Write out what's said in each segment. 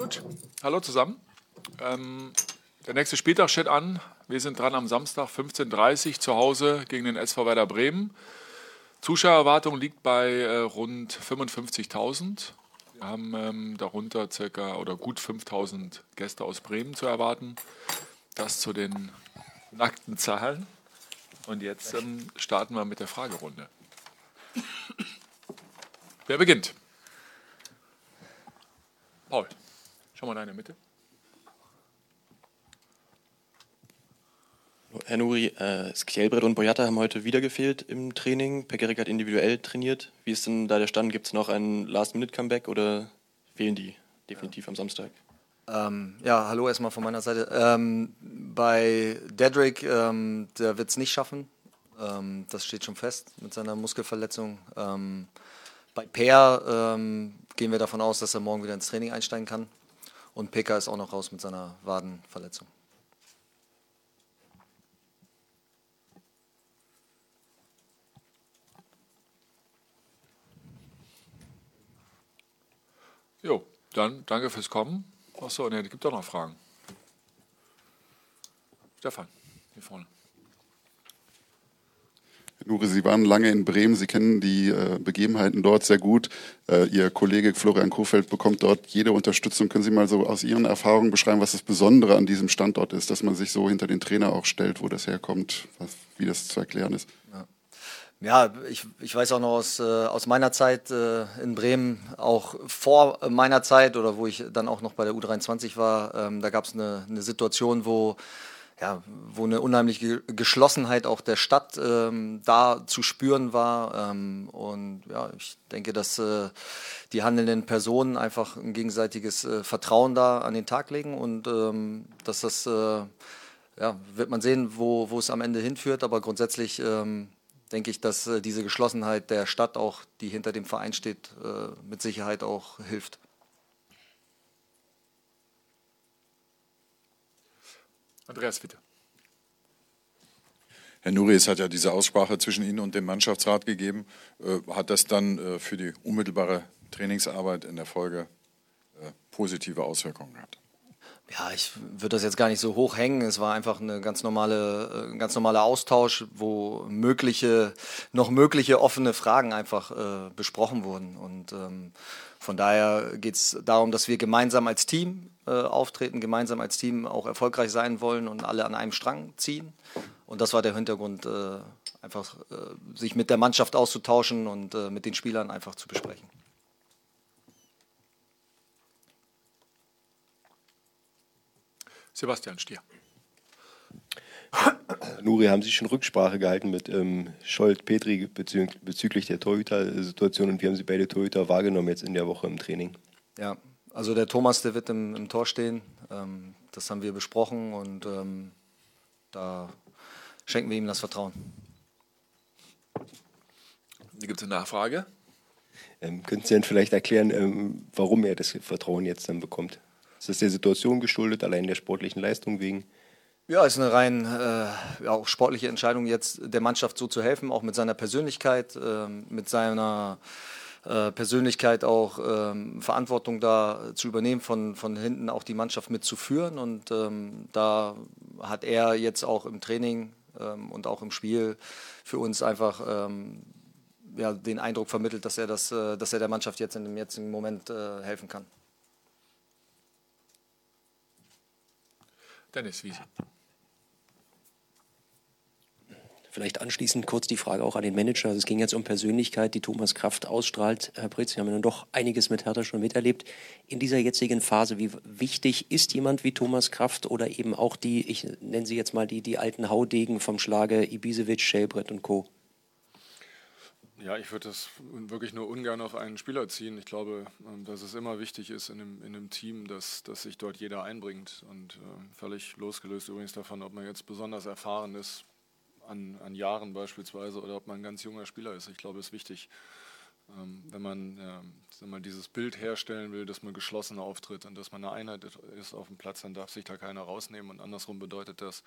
Gut. Hallo zusammen. Ähm, der nächste Spieltag steht an. Wir sind dran am Samstag 15.30 Uhr zu Hause gegen den SV Werder Bremen. Zuschauererwartung liegt bei äh, rund 55.000. Wir haben ähm, darunter circa oder gut 5.000 Gäste aus Bremen zu erwarten. Das zu den nackten Zahlen. Und jetzt ähm, starten wir mit der Fragerunde. Wer beginnt? Paul, schau mal in deine Mitte. Herr Nuri, äh, Skjelbred und Boyata haben heute wieder gefehlt im Training. Pekerik hat individuell trainiert. Wie ist denn da der Stand? Gibt es noch ein Last-Minute-Comeback oder fehlen die definitiv am Samstag? Ähm, ja, hallo erstmal von meiner Seite. Ähm, bei Dedrick, ähm, der wird es nicht schaffen. Ähm, das steht schon fest mit seiner Muskelverletzung. Ähm, bei Per ähm, gehen wir davon aus, dass er morgen wieder ins Training einsteigen kann. Und Pekka ist auch noch raus mit seiner Wadenverletzung. Jo, dann danke fürs Kommen. Achso, ne, es gibt doch noch Fragen. Stefan, hier vorne. Nure, Sie waren lange in Bremen, Sie kennen die äh, Begebenheiten dort sehr gut. Äh, Ihr Kollege Florian Kofeld bekommt dort jede Unterstützung. Können Sie mal so aus Ihren Erfahrungen beschreiben, was das Besondere an diesem Standort ist, dass man sich so hinter den Trainer auch stellt, wo das herkommt, was, wie das zu erklären ist? Ja. Ja, ich, ich weiß auch noch aus, äh, aus meiner Zeit äh, in Bremen, auch vor meiner Zeit oder wo ich dann auch noch bei der U23 war, ähm, da gab es eine, eine Situation, wo, ja, wo eine unheimliche Geschlossenheit auch der Stadt ähm, da zu spüren war. Ähm, und ja, ich denke, dass äh, die handelnden Personen einfach ein gegenseitiges äh, Vertrauen da an den Tag legen und ähm, dass das, äh, ja, wird man sehen, wo, wo es am Ende hinführt, aber grundsätzlich ähm, denke ich, dass äh, diese Geschlossenheit der Stadt auch, die hinter dem Verein steht, äh, mit Sicherheit auch hilft. Andreas, bitte. Herr Nuri, es hat ja diese Aussprache zwischen Ihnen und dem Mannschaftsrat gegeben. Äh, hat das dann äh, für die unmittelbare Trainingsarbeit in der Folge äh, positive Auswirkungen gehabt? Ja, ich würde das jetzt gar nicht so hoch hängen. Es war einfach eine ganz normale, äh, ein ganz normaler Austausch, wo mögliche, noch mögliche offene Fragen einfach äh, besprochen wurden. Und ähm, von daher geht es darum, dass wir gemeinsam als Team äh, auftreten, gemeinsam als Team auch erfolgreich sein wollen und alle an einem Strang ziehen. Und das war der Hintergrund, äh, einfach äh, sich mit der Mannschaft auszutauschen und äh, mit den Spielern einfach zu besprechen. Sebastian Stier. Nuri, haben Sie schon Rücksprache gehalten mit ähm, Scholt, Petri bezü bezüglich der Torhüter-Situation und wie haben Sie beide Torhüter wahrgenommen jetzt in der Woche im Training? Ja, also der Thomas, der wird im, im Tor stehen. Ähm, das haben wir besprochen und ähm, da schenken wir ihm das Vertrauen. Hier gibt es eine Nachfrage. Ähm, könnten Sie dann vielleicht erklären, ähm, warum er das Vertrauen jetzt dann bekommt? Ist das der Situation geschuldet, allein der sportlichen Leistung wegen? Ja, ist eine rein äh, auch sportliche Entscheidung, jetzt der Mannschaft so zu helfen, auch mit seiner Persönlichkeit, äh, mit seiner äh, Persönlichkeit auch ähm, Verantwortung da zu übernehmen, von, von hinten auch die Mannschaft mitzuführen. Und ähm, da hat er jetzt auch im Training ähm, und auch im Spiel für uns einfach ähm, ja, den Eindruck vermittelt, dass er, das, äh, dass er der Mannschaft jetzt in dem jetzigen Moment äh, helfen kann. Dennis Wiese. Vielleicht anschließend kurz die Frage auch an den Manager. Also es ging jetzt um Persönlichkeit, die Thomas Kraft ausstrahlt. Herr Pritz, Sie haben ja doch einiges mit Hertha schon miterlebt. In dieser jetzigen Phase, wie wichtig ist jemand wie Thomas Kraft oder eben auch die, ich nenne sie jetzt mal die, die alten Haudegen vom Schlage Ibisevic, Schelbrett und Co.? Ja, ich würde das wirklich nur ungern auf einen Spieler ziehen. Ich glaube, ähm, dass es immer wichtig ist in einem, in einem Team, dass, dass sich dort jeder einbringt. Und äh, völlig losgelöst übrigens davon, ob man jetzt besonders erfahren ist, an, an Jahren beispielsweise, oder ob man ein ganz junger Spieler ist. Ich glaube, es ist wichtig, ähm, wenn man äh, mal dieses Bild herstellen will, dass man geschlossen auftritt und dass man eine Einheit ist auf dem Platz, dann darf sich da keiner rausnehmen. Und andersrum bedeutet das,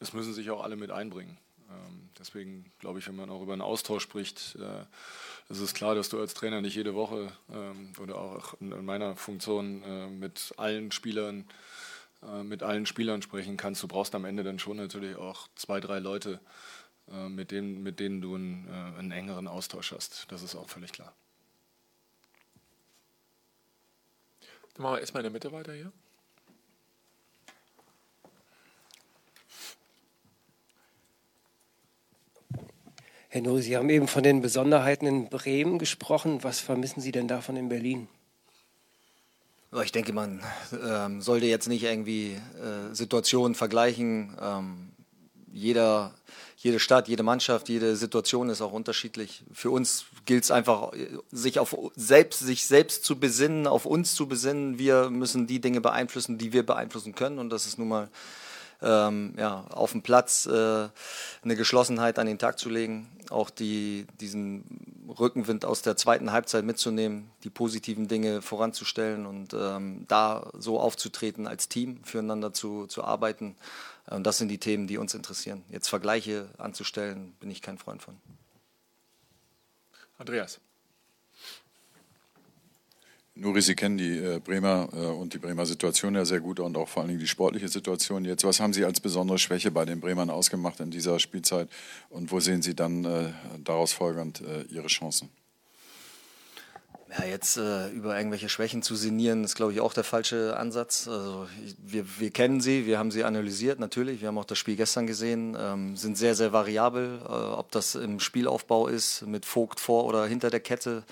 es müssen sich auch alle mit einbringen. Ähm, deswegen glaube ich, wenn man auch über einen Austausch spricht, äh, ist es klar, dass du als Trainer nicht jede Woche ähm, oder auch in, meiner Funktion äh, mit allen Spielern äh, mit allen Spielern sprechen kannst. Du brauchst am Ende dann schon natürlich auch zwei, drei Leute, mit denen, mit denen du einen, einen engeren Austausch hast. Das ist auch völlig klar. Dann machen wir erstmal in der Mitte weiter hier. Herr Nuri, Sie haben eben von den Besonderheiten in Bremen gesprochen. Was vermissen Sie denn davon in Berlin? Ich denke, man ähm, sollte jetzt nicht irgendwie äh, Situationen vergleichen. Ähm, jeder, jede Stadt, jede Mannschaft, jede Situation ist auch unterschiedlich. Für uns gilt es einfach, sich auf selbst, sich selbst zu besinnen, auf uns zu besinnen. Wir müssen die Dinge beeinflussen, die wir beeinflussen können. Und das ist nun mal ähm, ja, auf dem Platz äh, eine Geschlossenheit an den Tag zu legen, auch die, diesen Rückenwind aus der zweiten Halbzeit mitzunehmen, die positiven Dinge voranzustellen und ähm, da so aufzutreten als Team, füreinander zu, zu arbeiten. Und das sind die Themen, die uns interessieren. Jetzt Vergleiche anzustellen, bin ich kein Freund von. Andreas. Nuri, Sie kennen die äh, Bremer äh, und die Bremer Situation ja sehr gut und auch vor allen Dingen die sportliche Situation jetzt. Was haben Sie als besondere Schwäche bei den Bremern ausgemacht in dieser Spielzeit und wo sehen Sie dann äh, daraus folgernd äh, Ihre Chancen? Ja, jetzt äh, über irgendwelche Schwächen zu sinnieren, ist, glaube ich, auch der falsche Ansatz. Also, wir, wir kennen sie, wir haben sie analysiert, natürlich. Wir haben auch das Spiel gestern gesehen, ähm, sind sehr, sehr variabel, äh, ob das im Spielaufbau ist, mit Vogt vor oder hinter der Kette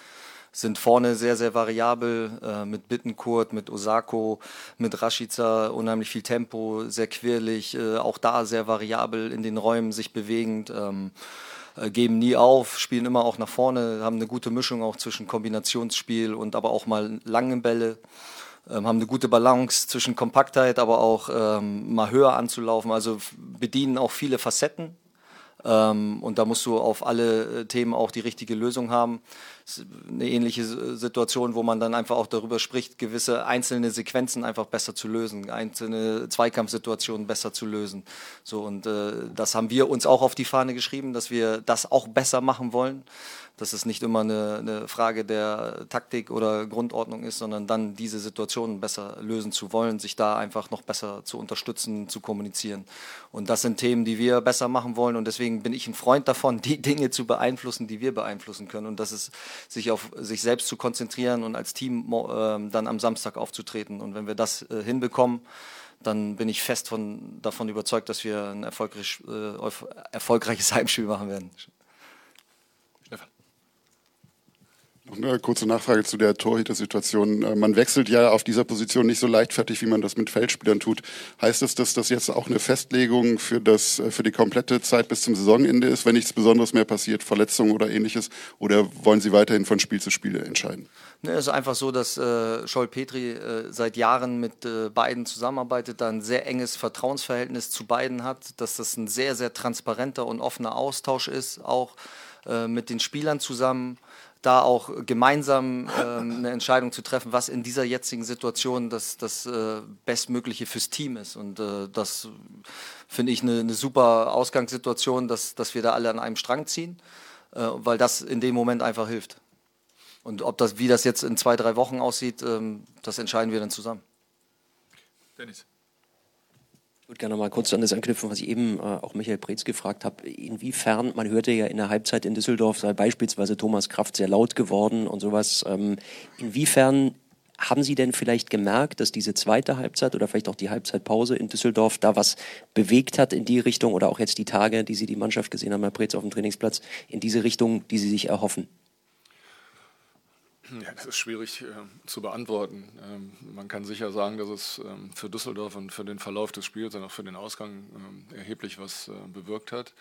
sind vorne sehr, sehr variabel äh, mit Bittenkurt, mit Osako, mit Rashica, unheimlich viel Tempo, sehr quirlig, äh, auch da sehr variabel in den Räumen sich bewegend. Ähm, äh, geben nie auf, spielen immer auch nach vorne, haben eine gute Mischung auch zwischen Kombinationsspiel und aber auch mal langen Bälle. Ähm, haben eine gute Balance zwischen Kompaktheit, aber auch ähm, mal höher anzulaufen. Also bedienen auch viele Facetten ähm, und da musst du auf alle äh, Themen auch die richtige Lösung haben. Eine ähnliche Situation, wo man dann einfach auch darüber spricht, gewisse einzelne Sequenzen einfach besser zu lösen, einzelne Zweikampfsituationen besser zu lösen. So und äh, das haben wir uns auch auf die Fahne geschrieben, dass wir das auch besser machen wollen dass es nicht immer eine, eine, Frage der Taktik oder Grundordnung ist, sondern dann diese Situationen besser lösen zu wollen, sich da einfach noch besser zu unterstützen, zu kommunizieren. Und das sind Themen, die wir besser machen wollen. Und deswegen bin ich ein Freund davon, die Dinge zu beeinflussen, die wir beeinflussen können. Und das ist, sich auf sich selbst zu konzentrieren und als Team äh, dann am Samstag aufzutreten. Und wenn wir das äh, hinbekommen, dann bin ich fest von, davon überzeugt, dass wir ein erfolgreich, äh, erfolgreiches Heimspiel machen werden. Eine kurze Nachfrage zu der Torhüter-Situation. Äh, man wechselt ja auf dieser Position nicht so leichtfertig, wie man das mit Feldspielern tut. Heißt das, dass das jetzt auch eine Festlegung für, das, äh, für die komplette Zeit bis zum Saisonende ist, wenn nichts Besonderes mehr passiert, Verletzungen oder ähnliches? Oder wollen Sie weiterhin von Spiel zu Spiel entscheiden? Ne, es ist einfach so, dass äh, Scholl Petri äh, seit Jahren mit äh, beiden zusammenarbeitet, da ein sehr enges Vertrauensverhältnis zu beiden hat, dass das ein sehr, sehr transparenter und offener Austausch ist, auch äh, mit den Spielern zusammen da auch gemeinsam ähm, eine Entscheidung zu treffen, was in dieser jetzigen Situation das, das äh, Bestmögliche fürs Team ist. Und äh, das finde ich eine, eine, super Ausgangssituation, dass, dass wir da alle an einem Strang ziehen, äh, weil das in dem Moment einfach hilft. Und ob das, wie das jetzt in zwei, drei Wochen aussieht, ähm, das entscheiden wir dann zusammen. Dennis. Ich würde gerne mal kurz an das anknüpfen, was ich eben äh, auch Michael Preetz gefragt habe. Inwiefern, man hörte ja in der Halbzeit in Düsseldorf, sei beispielsweise Thomas Kraft sehr laut geworden und sowas. Ähm, inwiefern haben Sie denn vielleicht gemerkt, dass diese zweite Halbzeit oder vielleicht auch die Halbzeitpause in Düsseldorf da was bewegt hat in die Richtung oder auch jetzt die Tage, die Sie die Mannschaft gesehen haben, Herr Preetz, auf dem Trainingsplatz, in diese Richtung, die Sie sich erhoffen? Ja, das ist schwierig äh, zu beantworten. Ähm, man kann sicher sagen, dass es ähm, für Düsseldorf und für den Verlauf des Spiels und auch für den Ausgang ähm, erheblich was äh, bewirkt hat.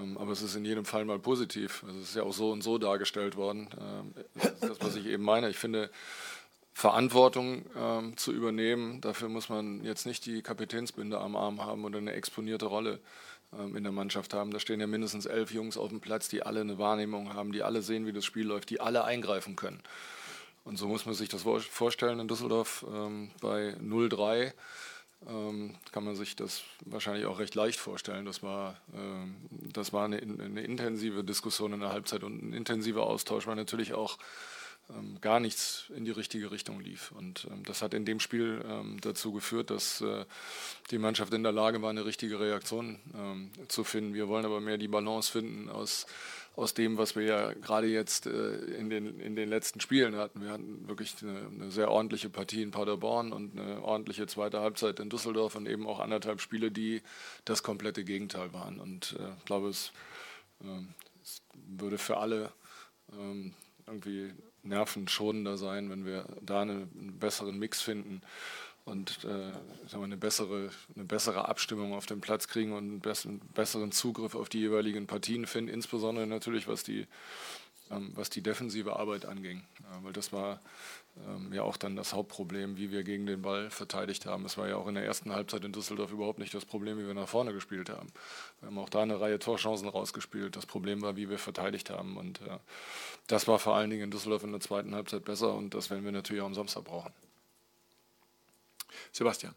Ähm, aber es ist in jedem Fall mal positiv. Also es ist ja auch so und so dargestellt worden. Ähm, das, was ich eben meine. Ich finde, Verantwortung ähm, zu übernehmen, dafür muss man jetzt nicht die Kapitänsbinde am Arm haben oder eine exponierte Rolle in der Mannschaft haben. Da stehen ja mindestens elf Jungs auf dem Platz, die alle eine Wahrnehmung haben, die alle sehen, wie das Spiel läuft, die alle eingreifen können. Und so muss man sich das vorstellen in Düsseldorf ähm, bei 0-3. ähm, kann man sich das wahrscheinlich auch recht leicht vorstellen. Das war, ähm, das war eine, eine, intensive Diskussion in der Halbzeit und ein intensiver Austausch, weil natürlich auch ähm, gar nichts in die richtige Richtung lief. Und ähm, das hat in dem Spiel ähm, dazu geführt, dass äh, die Mannschaft in der Lage war, eine richtige Reaktion ähm, zu finden. Wir wollen aber mehr die Balance finden aus aus dem, was wir ja gerade jetzt äh, in, den, in den letzten Spielen hatten. Wir hatten wirklich eine, eine, sehr ordentliche Partie in Paderborn und eine ordentliche zweite Halbzeit in Düsseldorf und eben auch anderthalb Spiele, die das komplette Gegenteil waren. Und äh, ich glaube, es, äh, es, würde für alle ähm, irgendwie nervenschonender sein, wenn wir da eine, einen besseren Mix finden und äh, eine, bessere, eine bessere Abstimmung auf dem Platz kriegen und einen besseren Zugriff auf die jeweiligen Partien finden, insbesondere natürlich was die, ähm, was die defensive Arbeit anging. Ja, weil das war ähm, ja auch dann das Hauptproblem, wie wir gegen den Ball verteidigt haben. Es war ja auch in der ersten Halbzeit in Düsseldorf überhaupt nicht das Problem, wie wir nach vorne gespielt haben. Wir haben auch da eine Reihe Torchancen rausgespielt. Das Problem war, wie wir verteidigt haben. Und äh, das war vor allen Dingen in Düsseldorf in der zweiten Halbzeit besser und das werden wir natürlich auch am Samstag brauchen. Sebastian.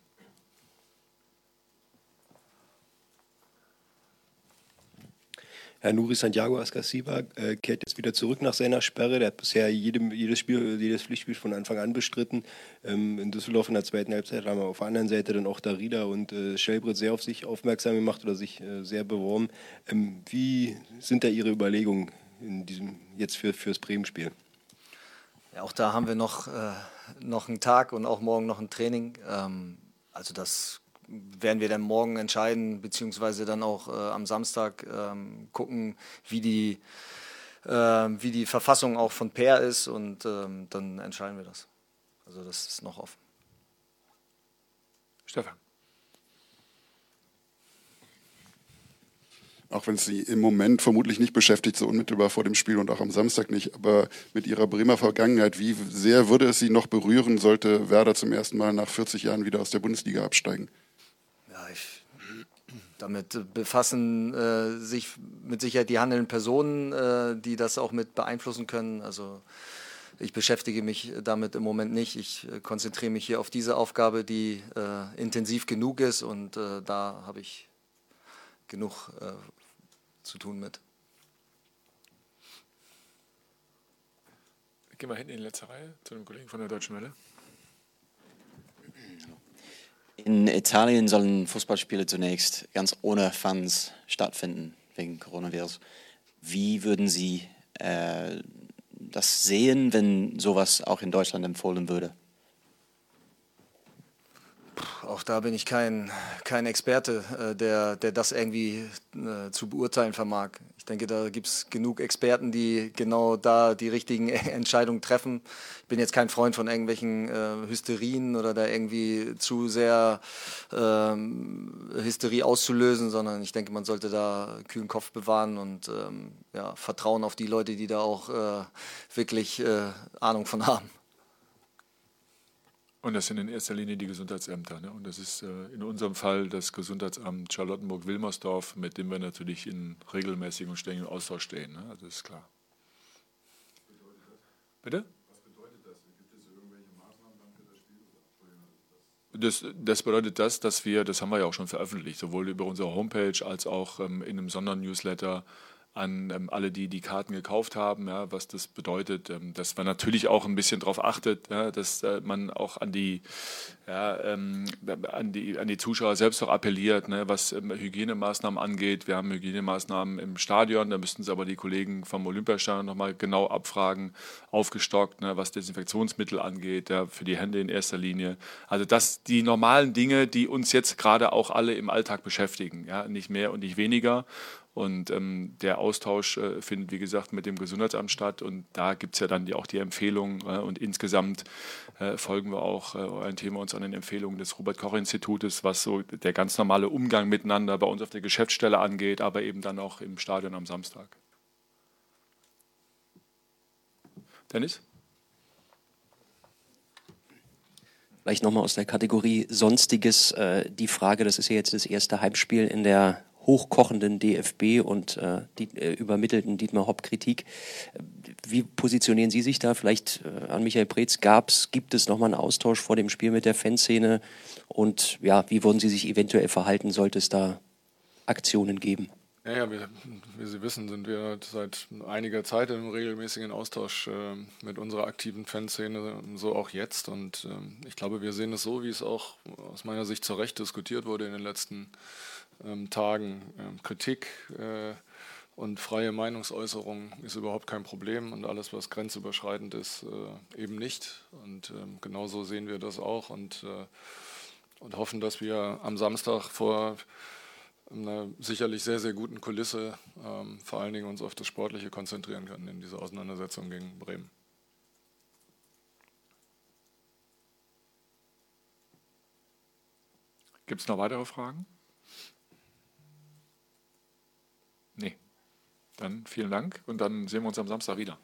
Herr Nuri Santiago Ascasiba äh, kehrt jetzt wieder zurück nach seiner Sperre. Der hat bisher jedem, jedes, Spiel, jedes Pflichtspiel von Anfang an bestritten. Ähm, in Düsseldorf in der zweiten Halbzeit haben wir auf der anderen Seite dann auch Darida und äh, Schellbrett sehr auf sich aufmerksam gemacht oder sich äh, sehr beworben. Ähm, wie sind da Ihre Überlegungen in diesem, jetzt für, fürs Bremen-Spiel? Ja, auch da haben wir noch, äh, noch einen Tag und auch morgen noch ein Training. Ähm, also das werden wir dann morgen entscheiden, beziehungsweise dann auch äh, am Samstag ähm, gucken, wie die, äh, wie die Verfassung auch von Per ist und ähm, dann entscheiden wir das. Also das ist noch offen. Stefan. auch wenn sie im Moment vermutlich nicht beschäftigt, so unmittelbar vor dem Spiel und auch am Samstag nicht, aber mit ihrer Bremer Vergangenheit, wie sehr würde es sie noch berühren, sollte Werder zum ersten Mal nach 40 Jahren wieder aus der Bundesliga absteigen? Damit befassen äh, sich mit Sicherheit die handelnden Personen, äh, die das auch mit beeinflussen können. Also ich beschäftige mich damit im Moment nicht. Ich äh, konzentriere mich hier auf diese Aufgabe, die äh, intensiv genug ist und äh, da habe ich genug äh, zu tun mit. Gehen wir hinten in die letzte Reihe zu dem Kollegen von der Deutschen Welle. In Italien sollen Fußballspiele zunächst ganz ohne Fans stattfinden, wegen Coronavirus. Wie würden Sie äh, das sehen, wenn sowas auch in Deutschland empfohlen würde? Auch da bin ich kein, kein Experte, äh, der, der das irgendwie äh, zu beurteilen vermag. Ich denke, da gibt es genug Experten, die genau da die richtigen Entscheidungen treffen. Ich bin jetzt kein Freund von irgendwelchen äh, Hysterien oder da irgendwie zu sehr ähm, Hysterie auszulösen, sondern ich denke, man sollte da kühlen Kopf bewahren und ähm, ja, Vertrauen auf die Leute, die da auch äh, wirklich äh, Ahnung von haben. Und das sind in erster Linie die Gesundheitsämter. Ne? Und das ist äh, in unserem Fall das Gesundheitsamt Charlottenburg-Wilmersdorf, mit dem wir natürlich in regelmäßigem und ständigem Austausch stehen. Ne? Also das ist klar. Bitte? Was bedeutet das? Gibt es irgendwelche Maßnahmen dann für das Spiel? Das, das, bedeutet das, dass wir, das haben wir ja auch schon veröffentlicht, sowohl über unsere Homepage als auch ähm, in einem Sondernewsletter, an ähm, alle, die die Karten gekauft haben, ja, was das bedeutet, ähm, dass man natürlich auch ein bisschen darauf achtet, ja, dass äh, man auch an die, ja, ähm, an, die, an die Zuschauer selbst auch appelliert, ne, was ähm, Hygienemaßnahmen angeht. Wir haben Hygienemaßnahmen im Stadion, da müssten Sie aber die Kollegen vom Olympiastadion nochmal genau abfragen, aufgestockt, ne, was Desinfektionsmittel angeht, ja, für die Hände in erster Linie. Also das die normalen Dinge, die uns jetzt gerade auch alle im Alltag beschäftigen, ja, nicht mehr und nicht weniger. Und ähm, der Austausch äh, findet, wie gesagt, mit dem Gesundheitsamt statt. Und da gibt es ja dann die, auch die Empfehlungen. Äh, und insgesamt äh, folgen wir auch, äh, orientieren wir uns an den Empfehlungen des Robert-Koch-Institutes, was so der ganz normale Umgang miteinander bei uns auf der Geschäftsstelle angeht, aber eben dann auch im Stadion am Samstag. Dennis? Vielleicht nochmal aus der Kategorie Sonstiges äh, die Frage, das ist ja jetzt das erste Heimspiel in der hochkochenden DFB und äh, die äh, übermittelten Dietmar Hopp Kritik. Wie positionieren Sie sich da? Vielleicht äh, an Michael Preetz gab's, gibt es nochmal einen Austausch vor dem Spiel mit der Fanszene? Und ja, wie würden Sie sich eventuell verhalten, sollte es da Aktionen geben? Ja, ja wir, wie Sie wissen, sind wir seit einiger Zeit im regelmäßigen Austausch äh, mit unserer aktiven Fanszene, so auch jetzt. Und äh, ich glaube, wir sehen es so, wie es auch aus meiner Sicht zu Recht diskutiert wurde in den letzten ähm, Tagen. Ähm, Kritik äh, und freie Meinungsäußerung ist überhaupt kein Problem und alles, was grenzüberschreitend ist, äh, eben nicht. Und ähm, genauso sehen wir das auch und, äh, und hoffen, dass wir am Samstag vor einer sicherlich sehr, sehr guten Kulisse ähm, vor allen Dingen uns auf das Sportliche konzentrieren können in dieser Auseinandersetzung gegen Bremen. Gibt es noch weitere Fragen? Dann vielen Dank und dann sehen wir uns am Samstag wieder.